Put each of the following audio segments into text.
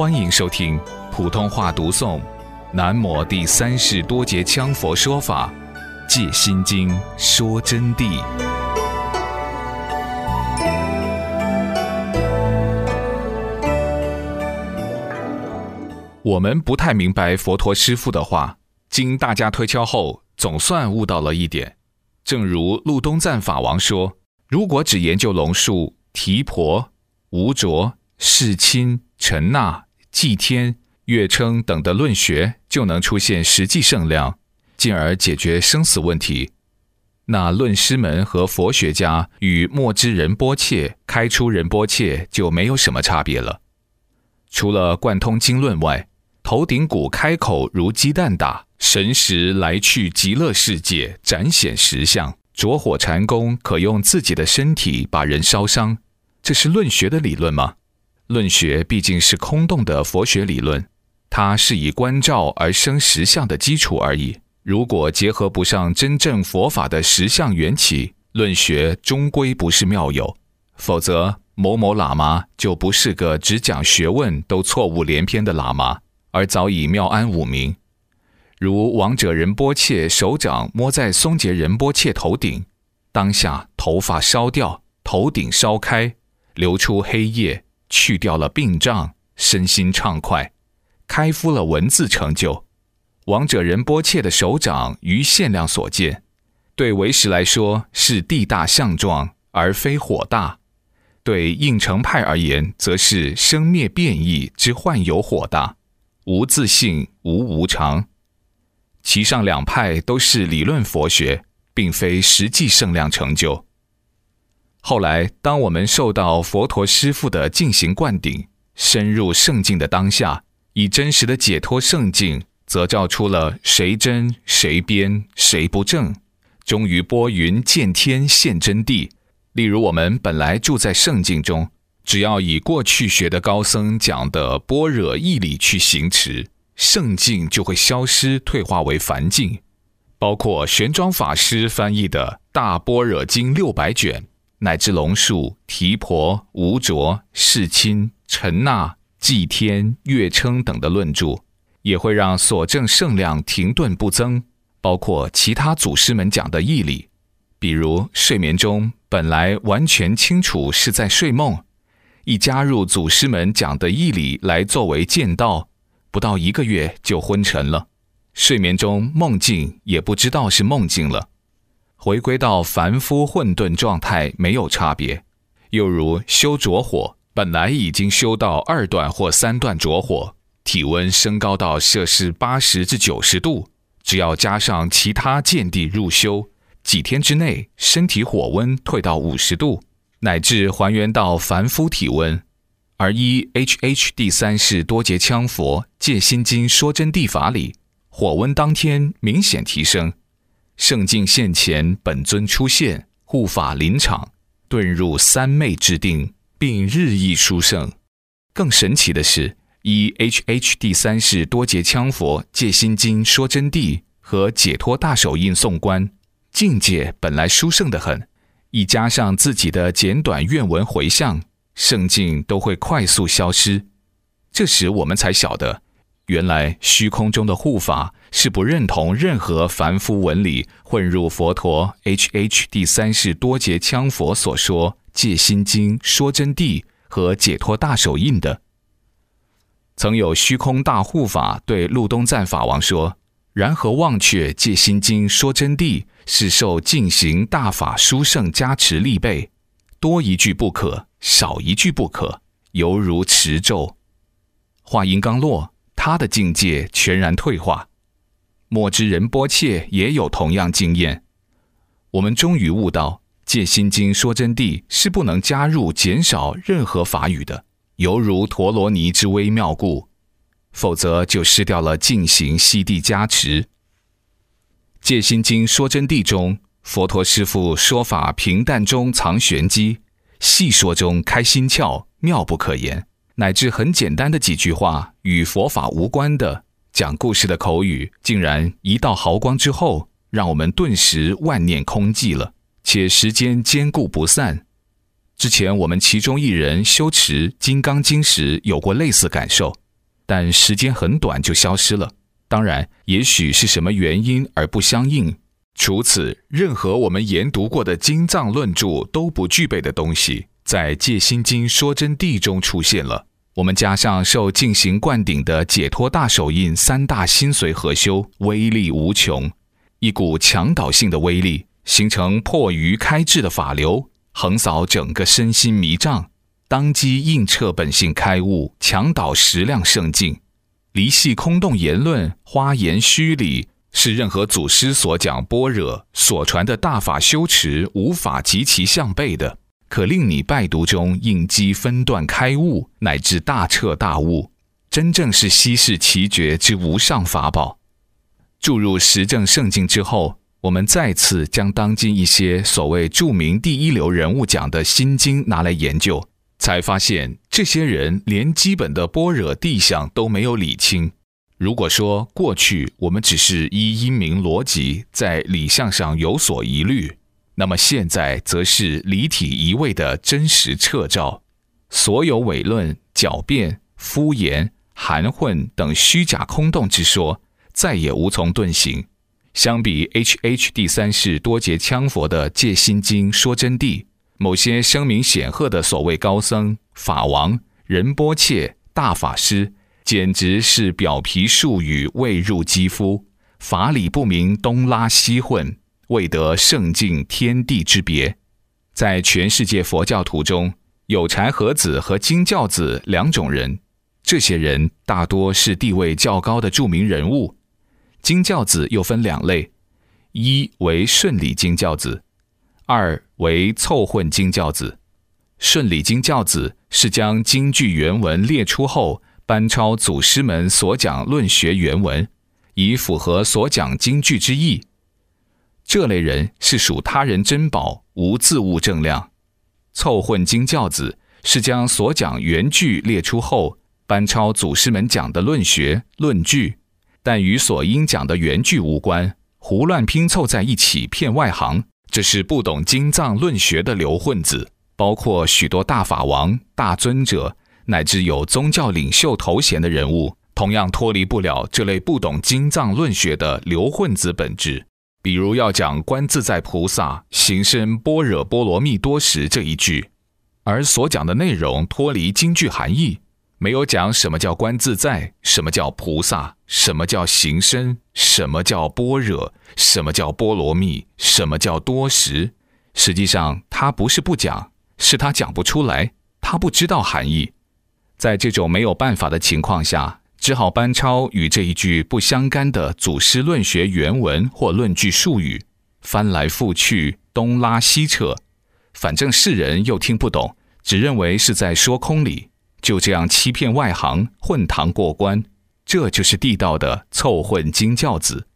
欢迎收听普通话读诵《南摩第三世多杰羌佛说法·借心经》说真谛。我们不太明白佛陀师父的话，经大家推敲后，总算悟到了一点。正如陆东赞法王说：“如果只研究龙树、提婆、无着、世亲、陈那、祭天、月称等的论学，就能出现实际圣量，进而解决生死问题，那论师门和佛学家与墨之仁波切、开出仁波切就没有什么差别了。除了贯通经论外，头顶骨开口如鸡蛋打，神识来去极乐世界，展显实相。着火禅功可用自己的身体把人烧伤，这是论学的理论吗？论学毕竟是空洞的佛学理论，它是以观照而生实相的基础而已。如果结合不上真正佛法的实相缘起，论学终归不是妙有。否则，某某喇嘛就不是个只讲学问都错误连篇的喇嘛。而早已妙安五名，如王者仁波切手掌摸在松杰仁波切头顶，当下头发烧掉，头顶烧开，流出黑液，去掉了病障，身心畅快，开敷了文字成就。王者仁波切的手掌于限量所见，对唯识来说是地大相状，而非火大；对应成派而言，则是生灭变异之幻有火大。无自性，无无常，其上两派都是理论佛学，并非实际圣量成就。后来，当我们受到佛陀师父的进行灌顶，深入圣境的当下，以真实的解脱圣境，则照出了谁真谁边谁不正，终于拨云见天现真谛。例如，我们本来住在圣境中。只要以过去学的高僧讲的般若义理去行持，圣境就会消失，退化为凡境。包括玄奘法师翻译的《大般若经》六百卷，乃至龙树、提婆、无着、世亲、陈那、祭天、月称等的论著，也会让所证圣量停顿不增。包括其他祖师们讲的义理，比如睡眠中本来完全清楚是在睡梦。一加入祖师们讲的义理来作为剑道，不到一个月就昏沉了，睡眠中梦境也不知道是梦境了，回归到凡夫混沌状态没有差别。又如修着火，本来已经修到二段或三段着火，体温升高到摄氏八十至九十度，只要加上其他见地入修，几天之内身体火温退到五十度。乃至还原到凡夫体温，而依 H H 第三世多劫羌佛戒心经说真谛法理，火温当天明显提升，圣境现前，本尊出现，护法临场，遁入三昧之定，并日益殊胜。更神奇的是，依 H H 第三世多劫羌佛戒心经说真谛和解脱大手印送观，境界本来殊胜的很。一加上自己的简短愿文回向，圣境都会快速消失。这时我们才晓得，原来虚空中的护法是不认同任何凡夫文理混入佛陀 H H 第三世多劫羌佛所说戒心经说真谛和解脱大手印的。曾有虚空大护法对陆东赞法王说。然何忘却戒心经说真谛是受进行大法殊胜加持力备，多一句不可，少一句不可，犹如持咒。话音刚落，他的境界全然退化。莫知仁波切也有同样经验。我们终于悟到，戒心经说真谛是不能加入减少任何法语的，犹如陀罗尼之微妙故。否则就失掉了进行西地加持。戒心经说真谛中，佛陀师父说法平淡中藏玄机，细说中开心窍，妙不可言。乃至很简单的几句话，与佛法无关的讲故事的口语，竟然一道毫光之后，让我们顿时万念空寂了，且时间坚固不散。之前我们其中一人修持《金刚经》时，有过类似感受。但时间很短就消失了。当然，也许是什么原因而不相应。除此，任何我们研读过的经藏论著都不具备的东西，在《戒心经说真谛》中出现了。我们加上受进行灌顶的解脱大手印三大心髓合修，威力无穷，一股强导性的威力，形成破余开智的法流，横扫整个身心迷障，当机应彻本性开悟，强导实量圣境，离系空洞言论，花言虚理，是任何祖师所讲般若所传的大法修持无法及其相背的。可令你拜读中应机分段开悟，乃至大彻大悟，真正是稀世奇绝之无上法宝。注入实证圣境之后，我们再次将当今一些所谓著名第一流人物讲的心经拿来研究，才发现这些人连基本的般若地相都没有理清。如果说过去我们只是依因明逻辑在理相上有所疑虑，那么现在则是离体移位的真实彻照，所有伪论、狡辩、敷衍、含混等虚假空洞之说，再也无从遁形。相比 H H 第三世多劫羌佛的《戒心经》说真谛，某些声名显赫的所谓高僧、法王、仁波切、大法师，简直是表皮术语未入肌肤，法理不明，东拉西混。未得圣境天地之别，在全世界佛教徒中有禅和子和经教子两种人。这些人大多是地位较高的著名人物。经教子又分两类：一为顺理经教子，二为凑混经教子。顺理经教子是将经句原文列出后，班抄祖师们所讲论学原文，以符合所讲经句之意。这类人是属他人珍宝，无自物正量。凑混经教子是将所讲原句列出后，班抄祖师们讲的论学论据，但与所应讲的原句无关，胡乱拼凑在一起骗外行。这是不懂经藏论学的流混子，包括许多大法王、大尊者，乃至有宗教领袖头衔的人物，同样脱离不了这类不懂经藏论学的流混子本质。比如要讲观自在菩萨行深般若波罗蜜多时这一句，而所讲的内容脱离经句含义，没有讲什么叫观自在，什么叫菩萨，什么叫行深，什么叫般若，什么叫波罗蜜，什么叫多时。实际上他不是不讲，是他讲不出来，他不知道含义。在这种没有办法的情况下。只好班抄与这一句不相干的祖师论学原文或论据术语，翻来覆去，东拉西扯，反正世人又听不懂，只认为是在说空理，就这样欺骗外行，混堂过关。这就是地道的凑混经教子，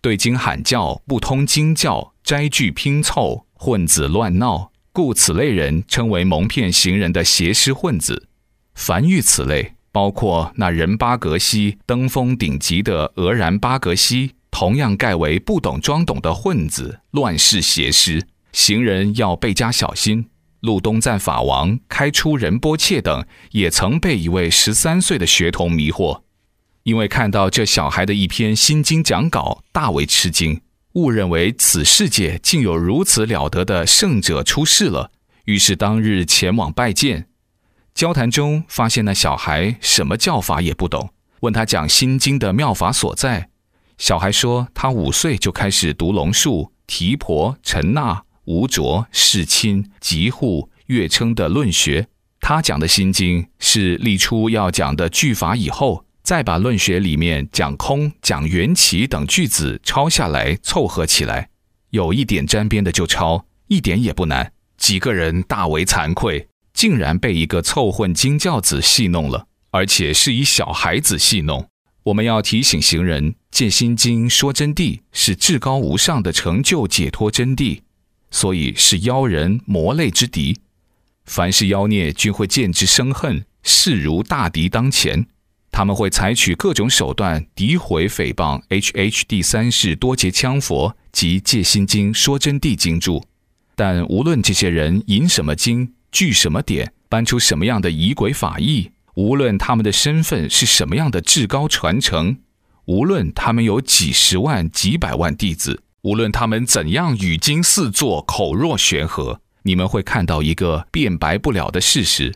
对经喊教，不通经教，摘句拼凑，混子乱闹，故此类人称为蒙骗行人的邪师混子。凡遇此类。包括那人巴格西登峰顶级的俄然巴格西，同样盖为不懂装懂的混子、乱世邪师，行人要倍加小心。路东赞法王、开出仁波切等，也曾被一位十三岁的学童迷惑，因为看到这小孩的一篇心经讲稿，大为吃惊，误认为此世界竟有如此了得的圣者出世了，于是当日前往拜见。交谈中发现那小孩什么教法也不懂，问他讲心经的妙法所在。小孩说他五岁就开始读龙树、提婆、陈那、无着、世亲、吉护、月称的论学。他讲的心经是立出要讲的句法以后，再把论学里面讲空、讲缘起等句子抄下来凑合起来，有一点沾边的就抄，一点也不难。几个人大为惭愧。竟然被一个凑混经教子戏弄了，而且是以小孩子戏弄。我们要提醒行人，戒心经说真谛是至高无上的成就解脱真谛，所以是妖人魔类之敌。凡是妖孽均会见之生恨，视如大敌当前。他们会采取各种手段诋毁诽谤 H H 第三世多劫羌佛及戒心经说真谛经注。但无论这些人引什么经，据什么点搬出什么样的仪轨法义，无论他们的身份是什么样的至高传承，无论他们有几十万、几百万弟子，无论他们怎样语惊四座、口若悬河，你们会看到一个辩白不了的事实：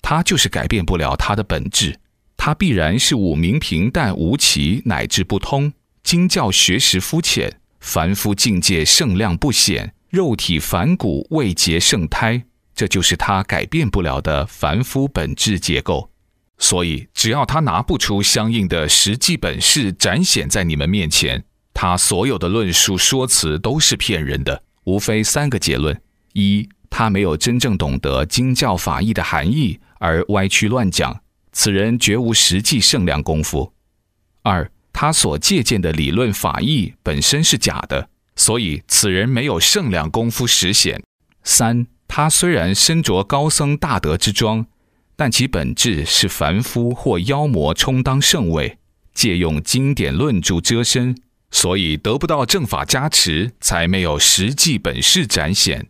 他就是改变不了他的本质。他必然是五明平淡无奇，乃至不通；经教学识肤浅，凡夫境界圣量不显，肉体凡骨未结圣胎。这就是他改变不了的凡夫本质结构。所以，只要他拿不出相应的实际本事展现在你们面前，他所有的论述说辞都是骗人的。无非三个结论：一，他没有真正懂得经教法义的含义，而歪曲乱讲。此人绝无实际圣量功夫。二，他所借鉴的理论法义本身是假的，所以此人没有圣量功夫实显。三，他虽然身着高僧大德之装，但其本质是凡夫或妖魔充当圣位，借用经典论著遮身，所以得不到正法加持，才没有实际本事展现。